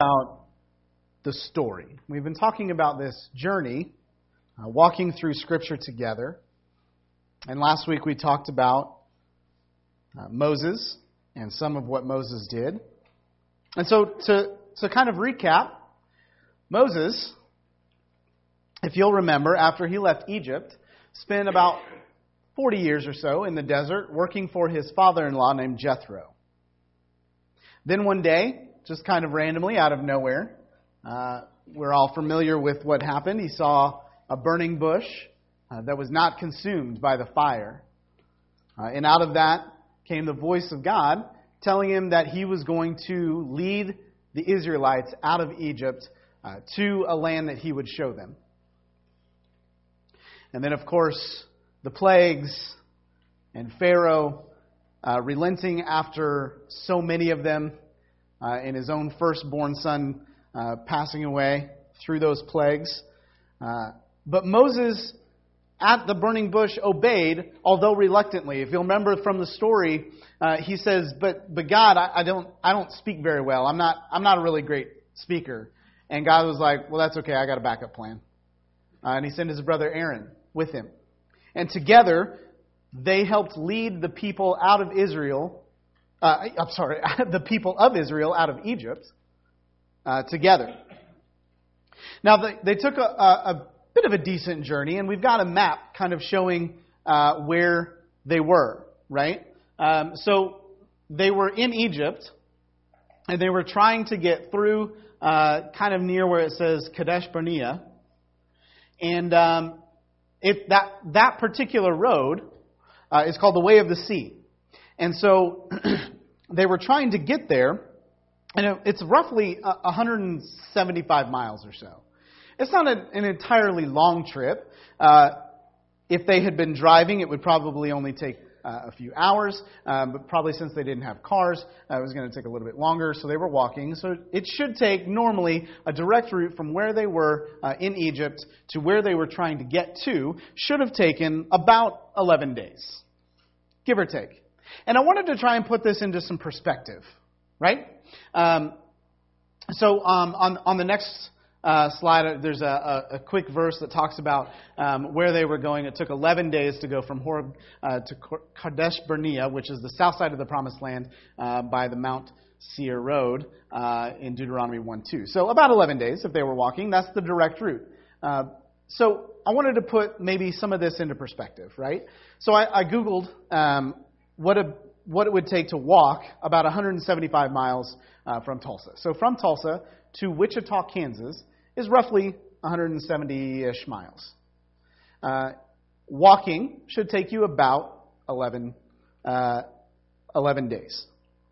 about the story. We've been talking about this journey, uh, walking through Scripture together. And last week we talked about uh, Moses and some of what Moses did. And so, to, to kind of recap, Moses, if you'll remember, after he left Egypt, spent about 40 years or so in the desert working for his father in law named Jethro. Then one day, just kind of randomly out of nowhere. Uh, we're all familiar with what happened. He saw a burning bush uh, that was not consumed by the fire. Uh, and out of that came the voice of God telling him that he was going to lead the Israelites out of Egypt uh, to a land that he would show them. And then, of course, the plagues and Pharaoh uh, relenting after so many of them uh, and his own firstborn son uh, passing away through those plagues. Uh, but Moses, at the burning bush, obeyed, although reluctantly. If you'll remember from the story, uh, he says, "But, but God, I, I don't, I don't speak very well. I'm not, I'm not a really great speaker." And God was like, "Well, that's okay. I got a backup plan." Uh, and he sent his brother Aaron with him, and together they helped lead the people out of Israel uh, I'm sorry, the people of Israel out of Egypt uh, together. Now, they, they took a, a, bit of a decent journey, and we've got a map kind of showing uh, where they were, right? Um, so they were in Egypt, and they were trying to get through uh, kind of near where it says Kadesh Barnea. And um, if that, that particular road uh, is called the Way of the Sea. And so they were trying to get there, and it's roughly 175 miles or so. It's not an entirely long trip. Uh, if they had been driving, it would probably only take uh, a few hours, um, but probably since they didn't have cars, uh, it was going to take a little bit longer, so they were walking. So it should take normally a direct route from where they were uh, in Egypt to where they were trying to get to, should have taken about 11 days, give or take. And I wanted to try and put this into some perspective, right? Um, so um, on, on the next uh, slide, uh, there's a, a, a, quick verse that talks about um, where they were going. It took 11 days to go from Horeb uh, to Kadesh Barnea, which is the south side of the Promised Land uh, by the Mount Seir Road uh, in Deuteronomy 1:2. So about 11 days if they were walking. That's the direct route. Uh, so I wanted to put maybe some of this into perspective, right? So I, I Googled um, what, a, what it would take to walk about 175 miles uh, from Tulsa. So from Tulsa to Wichita, Kansas, is roughly 170 ish miles. Uh, walking should take you about 11, uh, 11 days.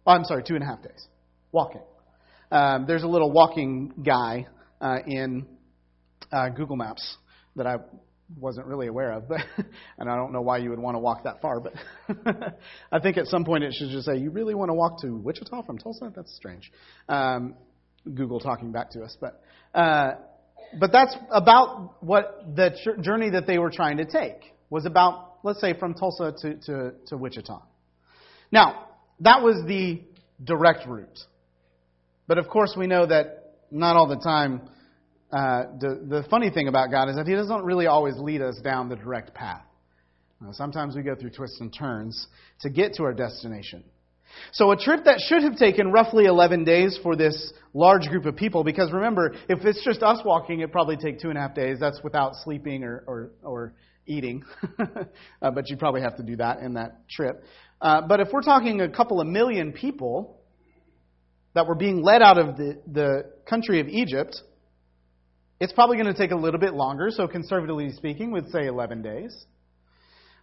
Oh, I'm sorry, two and a half days. Walking. Um, there's a little walking guy uh, in uh, Google Maps that I wasn't really aware of, but and I don't know why you would want to walk that far, but I think at some point it should just say, "You really want to walk to Wichita from Tulsa?" That's strange. Um, Google talking back to us, but uh, but that's about what the journey that they were trying to take was about. Let's say from Tulsa to to, to Wichita. Now that was the direct route, but of course we know that not all the time uh, the, the funny thing about God is that He doesn't really always lead us down the direct path. Uh, sometimes we go through twists and turns to get to our destination. So, a trip that should have taken roughly 11 days for this large group of people, because remember, if it's just us walking, it'd probably take two and a half days. That's without sleeping or, or, or eating. uh, but you probably have to do that in that trip. Uh, but if we're talking a couple of million people that were being led out of the, the country of Egypt, it's probably going to take a little bit longer, so conservatively speaking, we'd say 11 days.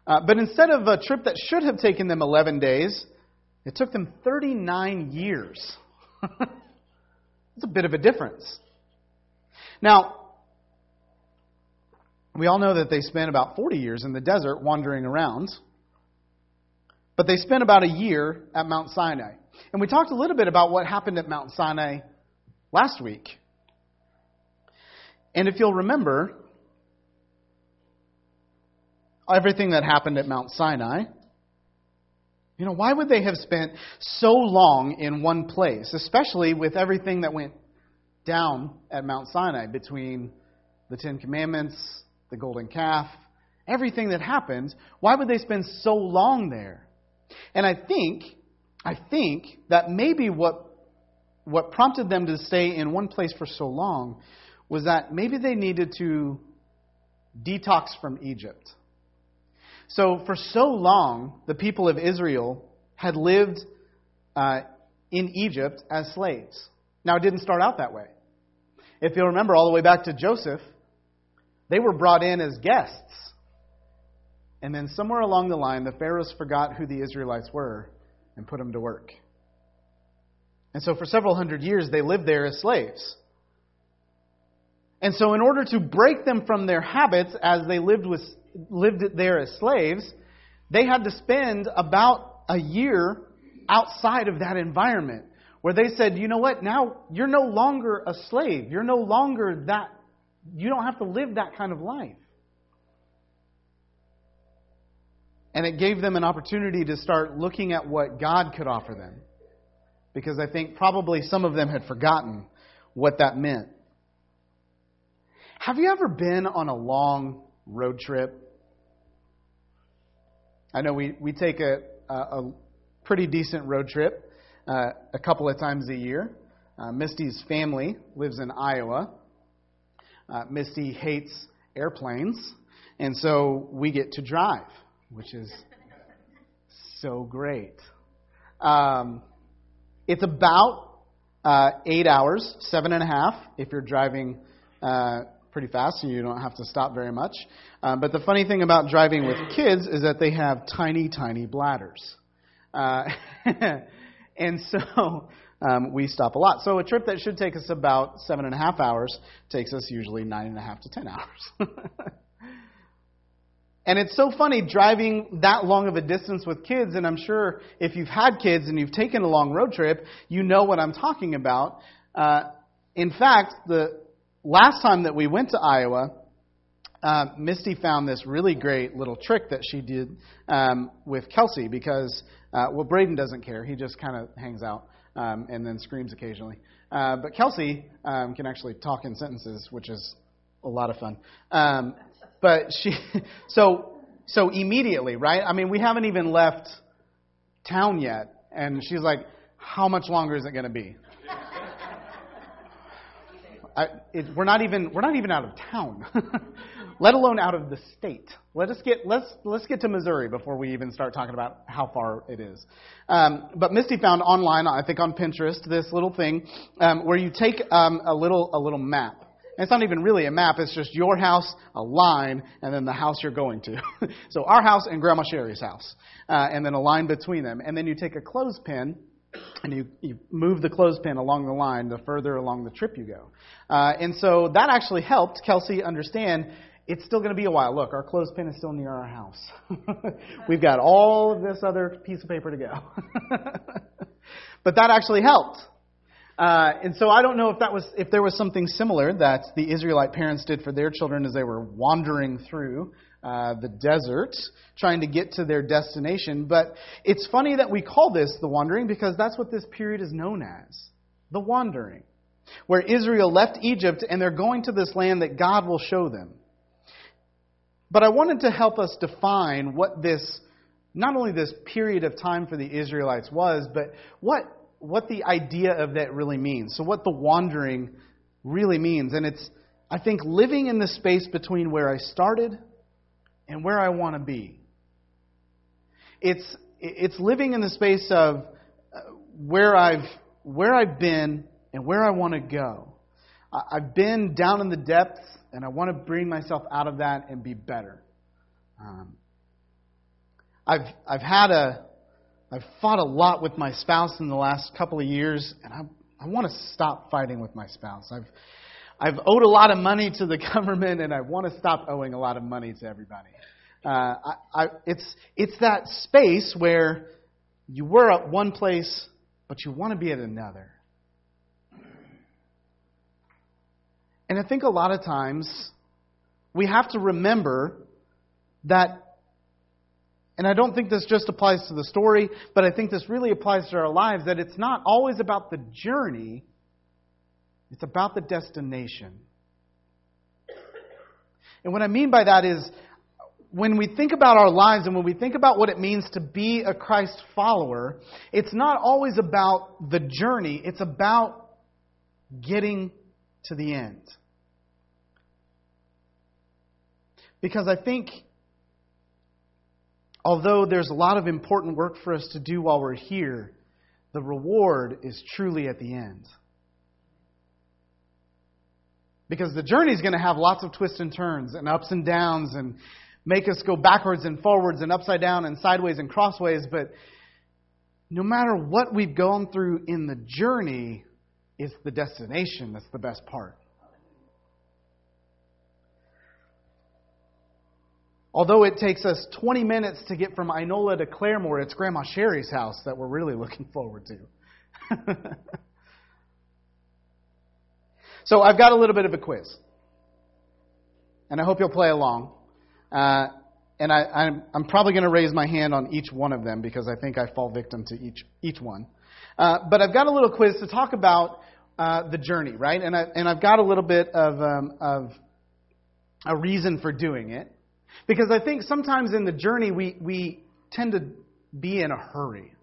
Uh, but instead of a trip that should have taken them 11 days, it took them 39 years. That's a bit of a difference. Now, we all know that they spent about 40 years in the desert wandering around, but they spent about a year at Mount Sinai. And we talked a little bit about what happened at Mount Sinai last week. And if you'll remember, everything that happened at Mount Sinai, you know, why would they have spent so long in one place, especially with everything that went down at Mount Sinai between the Ten Commandments, the golden calf, everything that happened. Why would they spend so long there? And I think, I think that maybe what what prompted them to stay in one place for so long was that maybe they needed to detox from Egypt. So, for so long, the people of Israel had lived uh, in Egypt as slaves. Now, it didn't start out that way. If you'll remember all the way back to Joseph, they were brought in as guests. And then somewhere along the line, the Pharaohs forgot who the Israelites were and put them to work. And so for several hundred years, they lived there as slaves. And so, in order to break them from their habits as they lived, with, lived there as slaves, they had to spend about a year outside of that environment where they said, you know what, now you're no longer a slave. You're no longer that, you don't have to live that kind of life. And it gave them an opportunity to start looking at what God could offer them because I think probably some of them had forgotten what that meant. Have you ever been on a long road trip? I know we, we take a, a, a pretty decent road trip uh, a couple of times a year. Uh, Misty's family lives in Iowa. Uh, Misty hates airplanes, and so we get to drive, which is so great. Um, it's about uh, eight hours, seven and a half if you're driving uh, pretty fast and you don't have to stop very much. Uh, but the funny thing about driving with kids is that they have tiny, tiny bladders. Uh, and so um, we stop a lot. So a trip that should take us about seven and a half hours takes us usually nine and a half to ten hours. And it's so funny driving that long of a distance with kids, and I'm sure if you've had kids and you've taken a long road trip, you know what I'm talking about. Uh, in fact, the last time that we went to Iowa, uh, Misty found this really great little trick that she did um, with Kelsey because, uh, well, Braden doesn't care. He just kind of hangs out um, and then screams occasionally. Uh, but Kelsey um, can actually talk in sentences, which is a lot of fun. Um, but she, so, so immediately, right? I mean, we haven't even left town yet. And she's like, how much longer is it going to be? I, it, we're not even we're not even out of town, let alone out of the state. Let us get let's let's get to Missouri before we even start talking about how far it is. Um, but Misty found online, I think on Pinterest, this little thing um, where you take um, a little a little map it's not even really a map, it's just your house, a line, and then the house you're going to. so our house and Grandma Sherry's house, uh, and then a line between them. And then you take a clothespin and you, you move the clothespin along the line the further along the trip you go. Uh, and so that actually helped Kelsey understand it's still going to be a while. Look, our clothespin is still near our house. We've got all of this other piece of paper to go. but that actually helped. Uh, and so I don't know if that was if there was something similar that the Israelite parents did for their children as they were wandering through uh, the desert trying to get to their destination. But it's funny that we call this the wandering because that's what this period is known as the wandering, where Israel left Egypt and they're going to this land that God will show them. But I wanted to help us define what this not only this period of time for the Israelites was, but what what the idea of that really means. So, what the wandering really means. And it's, I think, living in the space between where I started and where I want to be. It's, it's living in the space of uh, where I've, where I've been and where I want to go. I've been down in the depths, and I want to bring myself out of that and be better. Um, I've, I've had a, I've fought a lot with my spouse in the last couple of years, and I, I want to stop fighting with my spouse. I've, I've owed a lot of money to the government, and I want to stop owing a lot of money to everybody. Uh, I, I, it's, it's that space where you were at one place, but you want to be at another. And I think a lot of times we have to remember that and I don't think this just applies to the story, but I think this really applies to our lives that it's not always about the journey, it's about the destination. And what I mean by that is when we think about our lives and when we think about what it means to be a Christ follower, it's not always about the journey, it's about getting to the end. Because I think, although there's a lot of important work for us to do while we're here, the reward is truly at the end. Because the journey is going to have lots of twists and turns and ups and downs and make us go backwards and forwards and upside down and sideways and crossways. But no matter what we've gone through in the journey, it's the destination that's the best part. Although it takes us 20 minutes to get from Inola to Claremore, it's Grandma Sherry's house that we're really looking forward to. so I've got a little bit of a quiz. And I hope you'll play along. Uh, and I, I'm, I'm probably going to raise my hand on each one of them because I think I fall victim to each, each one. Uh, but I've got a little quiz to talk about uh, the journey, right? And, I, and I've got a little bit of, um, of a reason for doing it. Because I think sometimes in the journey we, we tend to be in a hurry.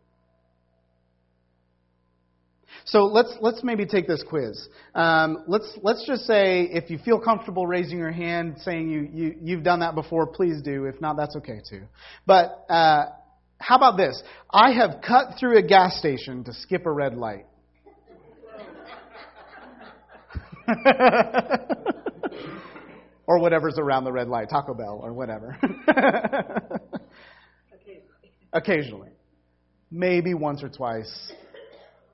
So let's let's maybe take this quiz. Um, let's let's just say if you feel comfortable raising your hand, saying you, you you've done that before, please do. If not, that's okay too. But uh, how about this? I have cut through a gas station to skip a red light. or whatever's around the red light, Taco Bell or whatever. Occasionally. Occasionally. Maybe once or twice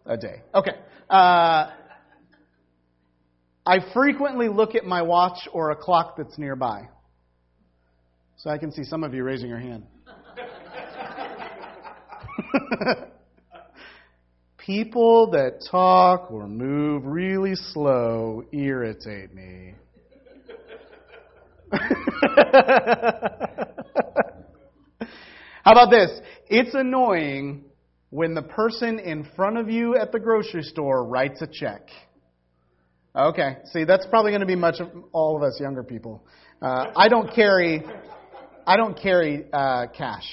a day. Okay. Uh, I frequently look at my watch or a clock that's nearby. So I can see some of you raising your hand. People that talk or move really slow irritate me. How about this? It's annoying when the person in front of you at the grocery store writes a check. Okay, see, that's probably going to be much of all of us younger people. Uh, I don't carry, I don't carry uh, cash.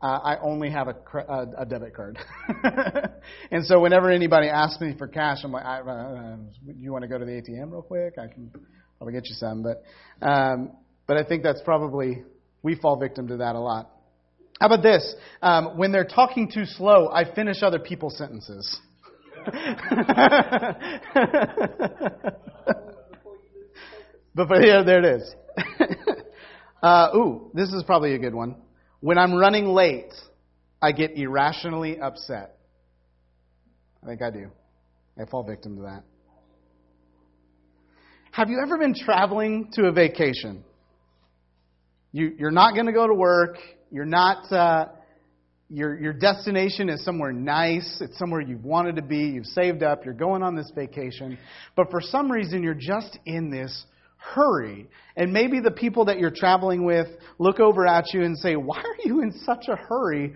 Uh, I only have a, a, a debit card. and so whenever anybody asks me for cash, I'm like, I, uh, "You want to go to the ATM real quick? I can probably get you some." But, um, but I think that's probably we fall victim to that a lot. How about this? Um, when they're talking too slow, I finish other people's sentences. but, yeah, there it is. uh, ooh, this is probably a good one. When I'm running late, I get irrationally upset. I think I do. I fall victim to that. Have you ever been traveling to a vacation? You, you're not going to go to work. You're not, uh, your, your destination is somewhere nice. It's somewhere you've wanted to be. You've saved up. You're going on this vacation. But for some reason, you're just in this hurry. And maybe the people that you're traveling with look over at you and say, Why are you in such a hurry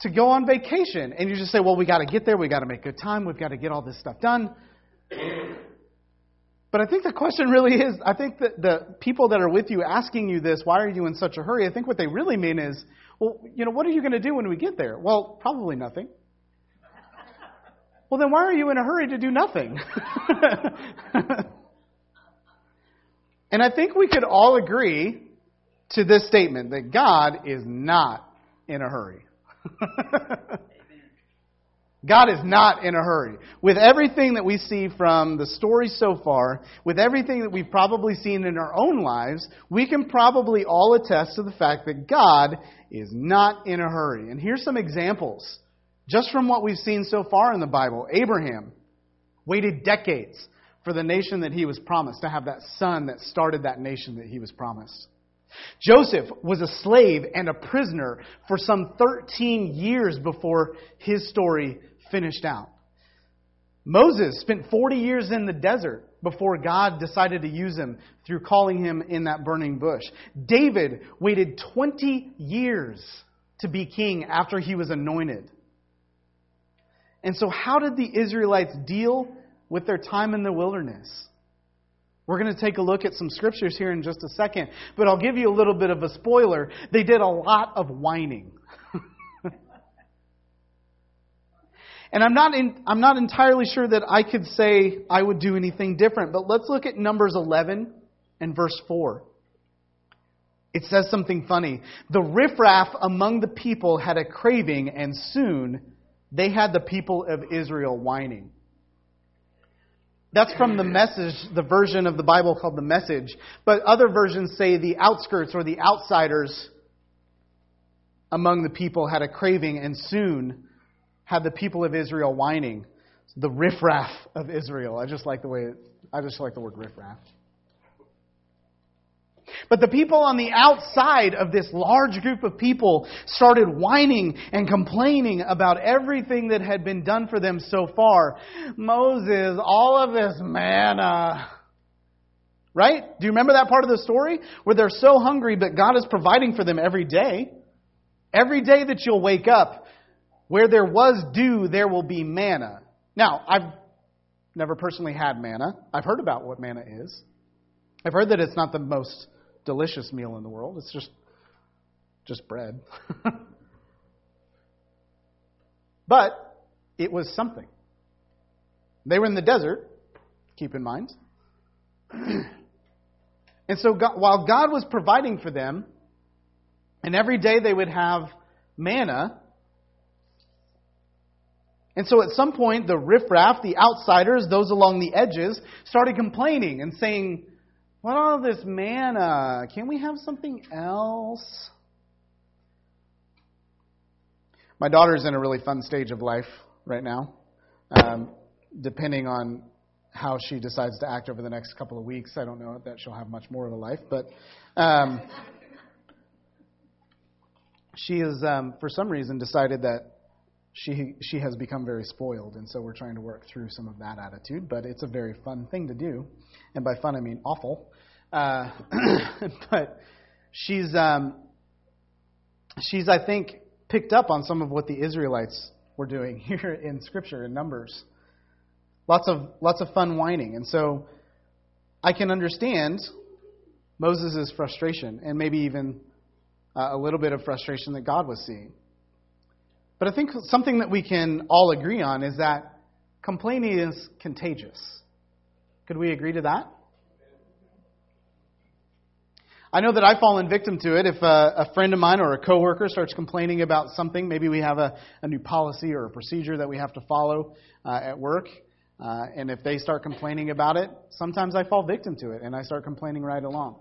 to go on vacation? And you just say, Well, we got to get there. We got to make good time. We've got to get all this stuff done. But I think the question really is I think that the people that are with you asking you this, why are you in such a hurry? I think what they really mean is, well, you know, what are you going to do when we get there? Well, probably nothing. Well, then why are you in a hurry to do nothing? and I think we could all agree to this statement that God is not in a hurry. God is not in a hurry. With everything that we see from the story so far, with everything that we've probably seen in our own lives, we can probably all attest to the fact that God is not in a hurry. And here's some examples just from what we've seen so far in the Bible. Abraham waited decades for the nation that he was promised, to have that son that started that nation that he was promised. Joseph was a slave and a prisoner for some 13 years before his story finished out. Moses spent 40 years in the desert before God decided to use him through calling him in that burning bush. David waited 20 years to be king after he was anointed. And so, how did the Israelites deal with their time in the wilderness. We're going to take a look at some scriptures here in just a second, but I'll give you a little bit of a spoiler. They did a lot of whining. and I'm not, in, I'm not entirely sure that I could say I would do anything different, but let's look at Numbers 11 and verse 4. It says something funny. The riffraff among the people had a craving, and soon they had the people of Israel whining. That's from the message, the version of the Bible called the message. But other versions say the outskirts or the outsiders among the people had a craving, and soon had the people of Israel whining. The riffraff of Israel. I just like the way I just like the word riffraff. But the people on the outside of this large group of people started whining and complaining about everything that had been done for them so far. Moses, all of this manna. Right? Do you remember that part of the story? Where they're so hungry, but God is providing for them every day. Every day that you'll wake up, where there was dew, there will be manna. Now, I've never personally had manna. I've heard about what manna is. I've heard that it's not the most delicious meal in the world. It's just just bread. but it was something. They were in the desert, keep in mind. and so God, while God was providing for them, and every day they would have manna, and so at some point, the riffraff, the outsiders, those along the edges, started complaining and saying, what all this manna? Can we have something else? My daughter's in a really fun stage of life right now. Um, depending on how she decides to act over the next couple of weeks, I don't know that she'll have much more of a life. But um, she has, um, for some reason, decided that she she has become very spoiled, and so we're trying to work through some of that attitude. But it's a very fun thing to do, and by fun I mean awful. Uh, but she's um, she's I think picked up on some of what the Israelites were doing here in Scripture in Numbers. Lots of lots of fun whining, and so I can understand Moses' frustration, and maybe even uh, a little bit of frustration that God was seeing. But I think something that we can all agree on is that complaining is contagious. Could we agree to that? I know that I've fallen victim to it. If a, a friend of mine or a coworker starts complaining about something, maybe we have a, a new policy or a procedure that we have to follow uh, at work, uh, and if they start complaining about it, sometimes I fall victim to it and I start complaining right along.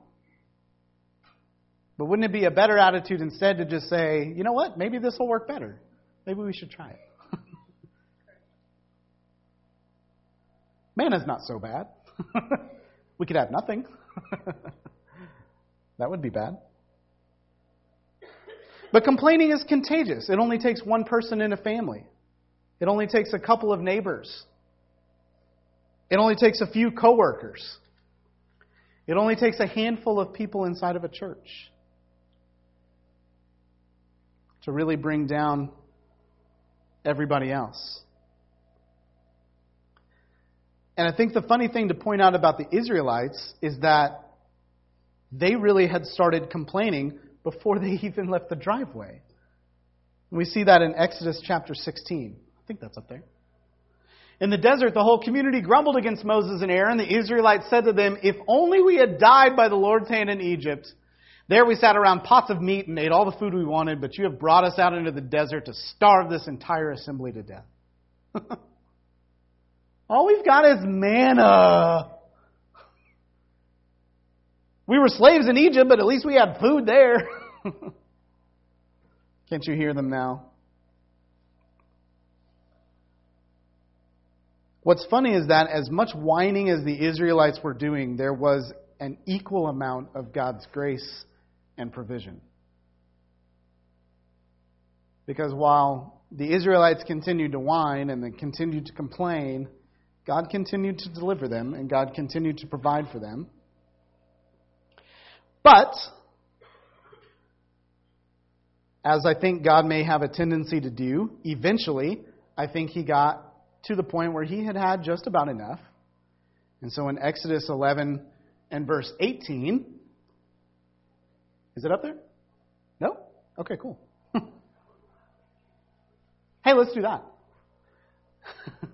But wouldn't it be a better attitude instead to just say, you know what, maybe this will work better? Maybe we should try it. Manna's not so bad. we could have nothing. That would be bad. But complaining is contagious. It only takes one person in a family. It only takes a couple of neighbors. It only takes a few coworkers. It only takes a handful of people inside of a church to really bring down everybody else. And I think the funny thing to point out about the Israelites is that they really had started complaining before they even left the driveway. We see that in Exodus chapter 16. I think that's up there. In the desert, the whole community grumbled against Moses and Aaron. The Israelites said to them, If only we had died by the Lord's hand in Egypt. There we sat around pots of meat and ate all the food we wanted, but you have brought us out into the desert to starve this entire assembly to death. all we've got is manna. We were slaves in Egypt, but at least we had food there. Can't you hear them now? What's funny is that as much whining as the Israelites were doing, there was an equal amount of God's grace and provision. Because while the Israelites continued to whine and they continued to complain, God continued to deliver them and God continued to provide for them. But, as I think God may have a tendency to do, eventually, I think he got to the point where he had had just about enough. And so in Exodus 11 and verse 18, is it up there? No? Okay, cool. hey, let's do that.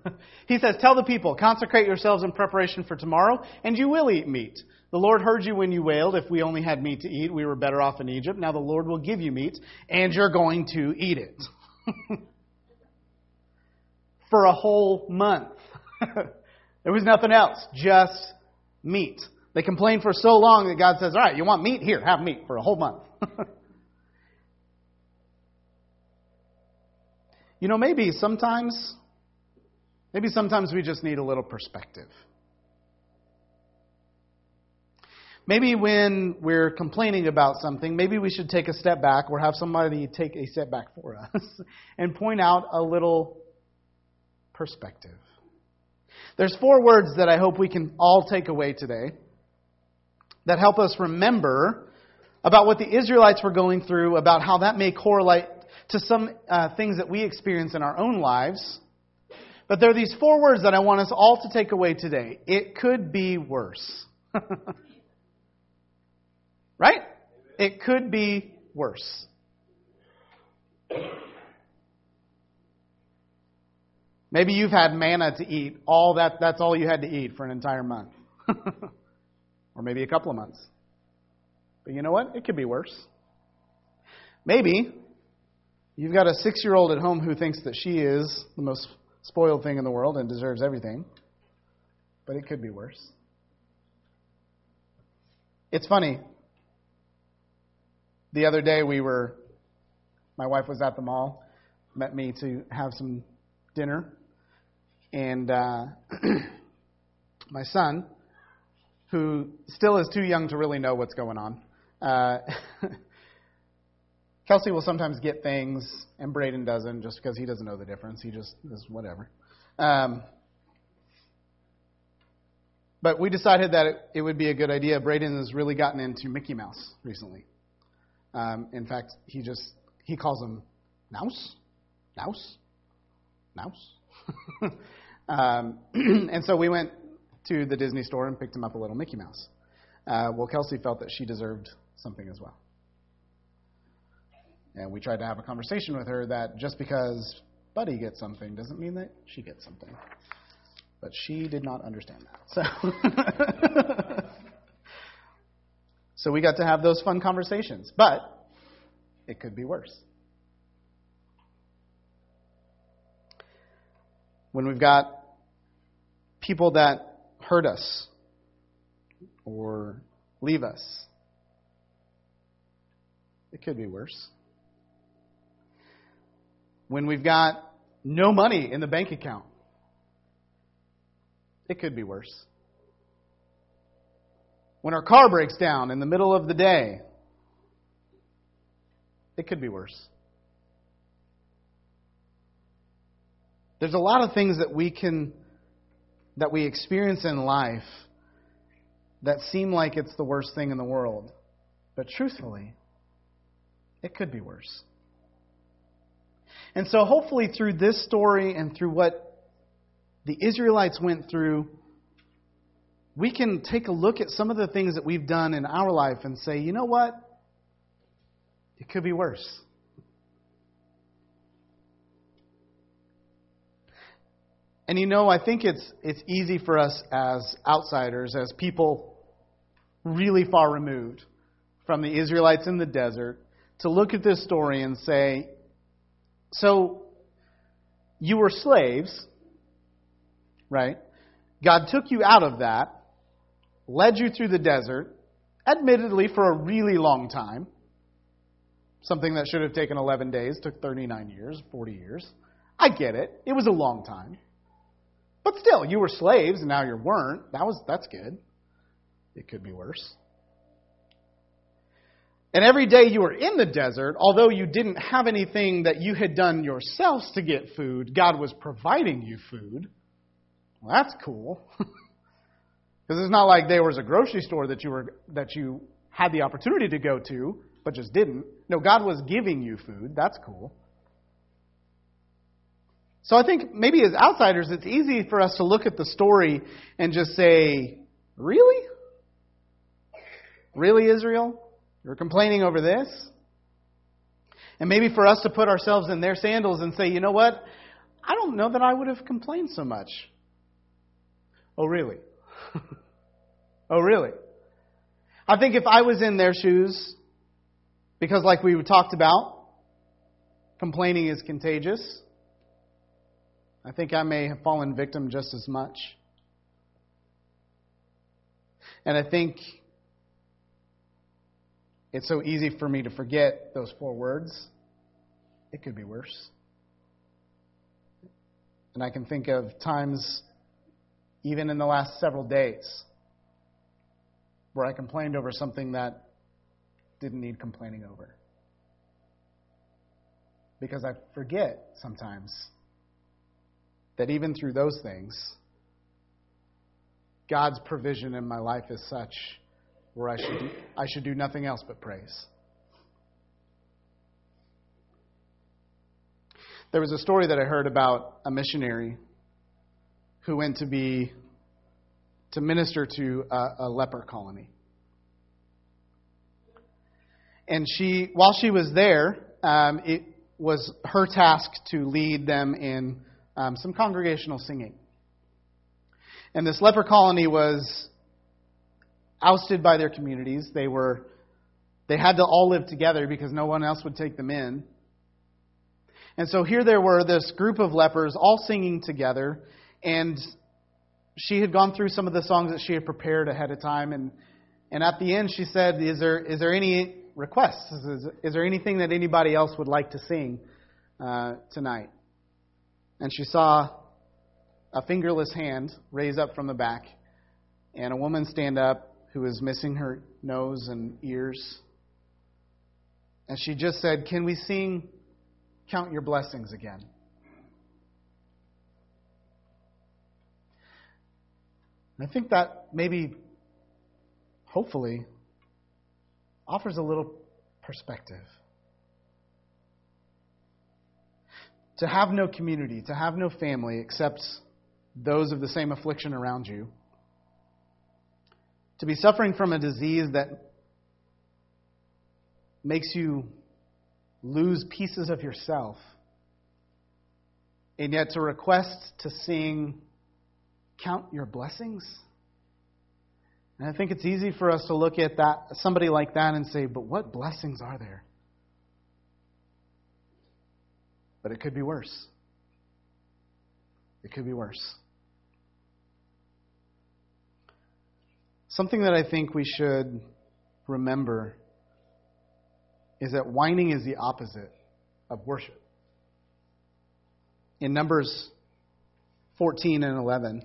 he says, Tell the people, consecrate yourselves in preparation for tomorrow, and you will eat meat. The Lord heard you when you wailed. If we only had meat to eat, we were better off in Egypt. Now the Lord will give you meat, and you're going to eat it. for a whole month. there was nothing else, just meat. They complained for so long that God says, All right, you want meat? Here, have meat for a whole month. you know, maybe sometimes, maybe sometimes we just need a little perspective. Maybe when we're complaining about something, maybe we should take a step back or have somebody take a step back for us and point out a little perspective. There's four words that I hope we can all take away today that help us remember about what the Israelites were going through, about how that may correlate to some uh, things that we experience in our own lives. But there are these four words that I want us all to take away today. It could be worse. right? It could be worse. Maybe you've had manna to eat. All that that's all you had to eat for an entire month. or maybe a couple of months. But you know what? It could be worse. Maybe you've got a 6-year-old at home who thinks that she is the most spoiled thing in the world and deserves everything. But it could be worse. It's funny. The other day we were my wife was at the mall, met me to have some dinner and uh, my son, who still is too young to really know what's going on, uh, Kelsey will sometimes get things, and Braden doesn't, just because he doesn't know the difference. He just is whatever. Um, but we decided that it, it, would be a good idea. Braden has really gotten into Mickey Mouse recently. Um, in fact, he just he calls him Mouse, Mouse, Mouse. um, and so we went to the Disney store and picked him up a little Mickey Mouse. Uh, well, Kelsey felt that she deserved something as well. And we tried to have a conversation with her that just because Buddy gets something doesn't mean that she gets something. But she did not understand that. So, so we got to have those fun conversations. But it could be worse. when we've got people that hurt us or leave us. It could be worse. When we've got no money in the bank account, it could be worse. When our car breaks down in the middle of the day, it could be worse. There's a lot of things that we can that we experience in life that seem like it's the worst thing in the world. But truthfully, it could be worse. And so hopefully through this story and through what the Israelites went through, we can take a look at some of the things that we've done in our life and say, you know what? It could be worse. And you know, I think it's, it's easy for us as outsiders, as people really far removed from the Israelites in the desert, to look at this story and say, so you were slaves, right? God took you out of that, led you through the desert, admittedly for a really long time. Something that should have taken 11 days took 39 years, 40 years. I get it. It was a long time. But still, you were slaves and now you weren't. That was that's good. It could be worse. And every day you were in the desert, although you didn't have anything that you had done yourselves to get food, God was providing you food. Well, that's cool. Because it's not like there was a grocery store that you were that you had the opportunity to go to, but just didn't. No, God was giving you food. That's cool. So I think maybe as outsiders, it's easy for us to look at the story and just say, Really? Really, Israel? You're complaining over this? And maybe for us to put ourselves in their sandals and say, you know what? I don't know that I would have complained so much. Oh, really? oh, really? I think if I was in their shoes, because like we talked about, complaining is contagious, I think I may have fallen victim just as much. And I think it's so easy for me to forget those four words. It could be worse. And I can think of times, even in the last several days, where I complained over something that didn't need complaining over. Because I forget sometimes that even through those things, God's provision in my life is such where I should do, I should do nothing else but praise. There was a story that I heard about a missionary who went to be to minister to a, a leper colony. And she, while she was there, um, it was her task to lead them in um, some congregational singing. And this leper colony was ousted by their communities. They were they had to all live together because no one else would take them in. And so here there were this group of lepers all singing together and she had gone through some of the songs that she had prepared ahead of time and and at the end she said is there is there any requests is, is there anything that anybody else would like to sing uh, tonight and she saw a fingerless hand raise up from the back and a woman stand up who was missing her nose and ears. And she just said, Can we sing Count Your Blessings again? And I think that maybe, hopefully, offers a little perspective. To have no community, to have no family except those of the same affliction around you to be suffering from a disease that makes you lose pieces of yourself, and yet to request to sing, Count Your Blessings. And I think it's easy for us to look at that somebody like that and say, but what blessings are there? But it could be worse. It could be worse. Something that I think we should remember is that whining is the opposite of worship. In Numbers 14 and 11,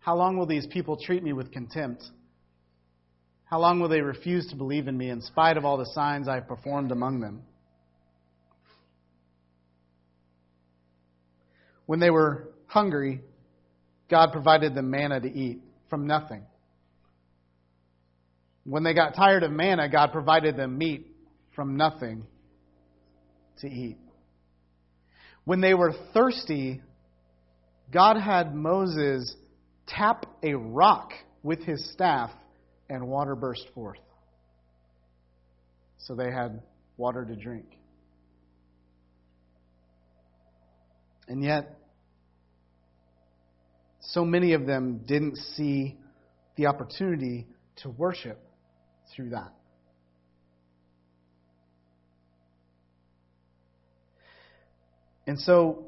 how long will these people treat me with contempt? How long will they refuse to believe in me in spite of all the signs I've performed among them? When they were hungry, God provided them manna to eat from nothing. When they got tired of manna, God provided them meat from nothing to eat. When they were thirsty, God had Moses tap a rock with his staff and water burst forth. So they had water to drink. And yet, so many of them didn't see the opportunity to worship through that. And so,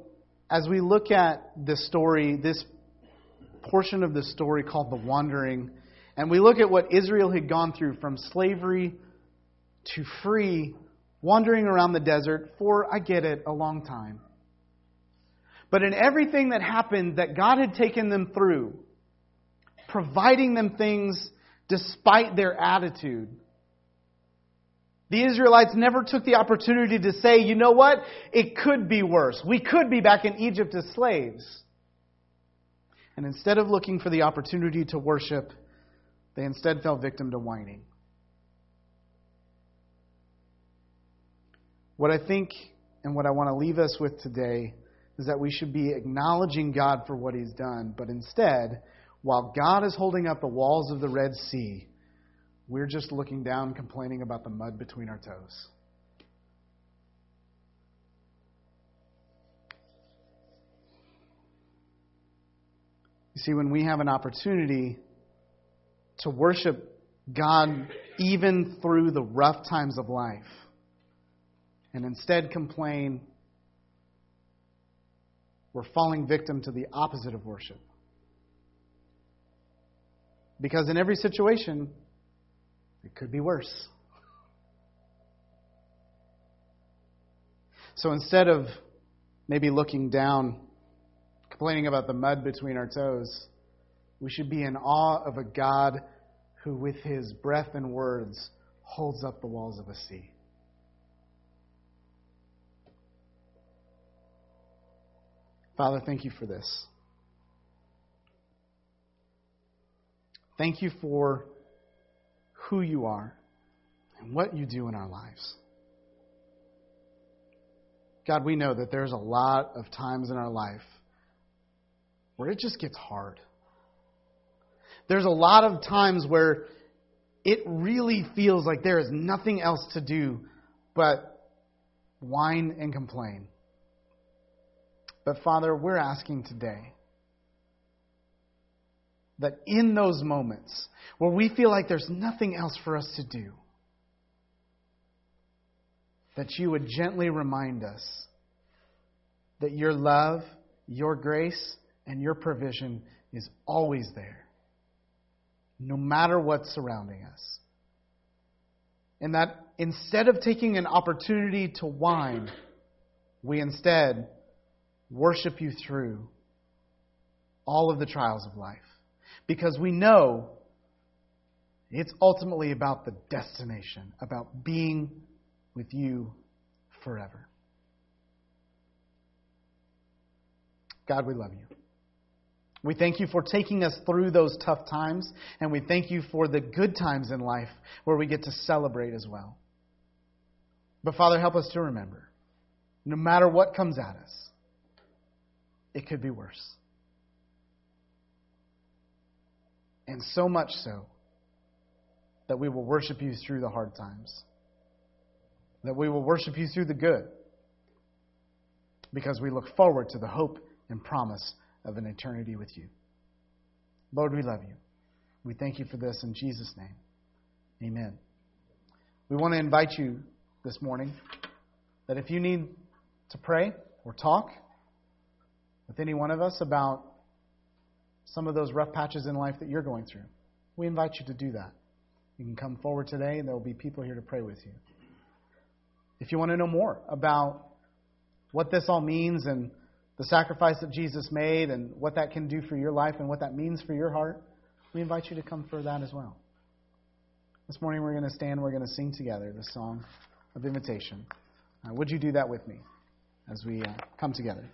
as we look at this story, this portion of the story called the wandering, and we look at what Israel had gone through from slavery to free, wandering around the desert for, I get it, a long time. But in everything that happened that God had taken them through, providing them things despite their attitude, the Israelites never took the opportunity to say, you know what? It could be worse. We could be back in Egypt as slaves. And instead of looking for the opportunity to worship, they instead fell victim to whining. What I think and what I want to leave us with today is that we should be acknowledging God for what He's done, but instead, while God is holding up the walls of the Red Sea, we're just looking down, complaining about the mud between our toes. You see, when we have an opportunity to worship God even through the rough times of life, and instead complain, we're falling victim to the opposite of worship. Because in every situation, it could be worse. So instead of maybe looking down, complaining about the mud between our toes, we should be in awe of a God who, with his breath and words, holds up the walls of a sea. Father, thank you for this. Thank you for who you are and what you do in our lives. God, we know that there's a lot of times in our life where it just gets hard. There's a lot of times where it really feels like there is nothing else to do but whine and complain. But Father, we're asking today that in those moments where we feel like there's nothing else for us to do, that you would gently remind us that your love, your grace, and your provision is always there, no matter what's surrounding us. And that instead of taking an opportunity to whine, we instead worship you through all of the trials of life. Because we know it's ultimately about the destination, about being with you forever. God, we love you. We thank you for taking us through those tough times, and we thank you for the good times in life where we get to celebrate as well. But Father, help us to remember no matter what comes at us, it could be worse. And so much so that we will worship you through the hard times, that we will worship you through the good, because we look forward to the hope and promise of an eternity with you. Lord, we love you. We thank you for this in Jesus' name. Amen. We want to invite you this morning that if you need to pray or talk, with any one of us about some of those rough patches in life that you're going through, we invite you to do that. You can come forward today, and there will be people here to pray with you. If you want to know more about what this all means and the sacrifice that Jesus made and what that can do for your life and what that means for your heart, we invite you to come for that as well. This morning we're going to stand, we're going to sing together the song of invitation. Uh, would you do that with me as we uh, come together?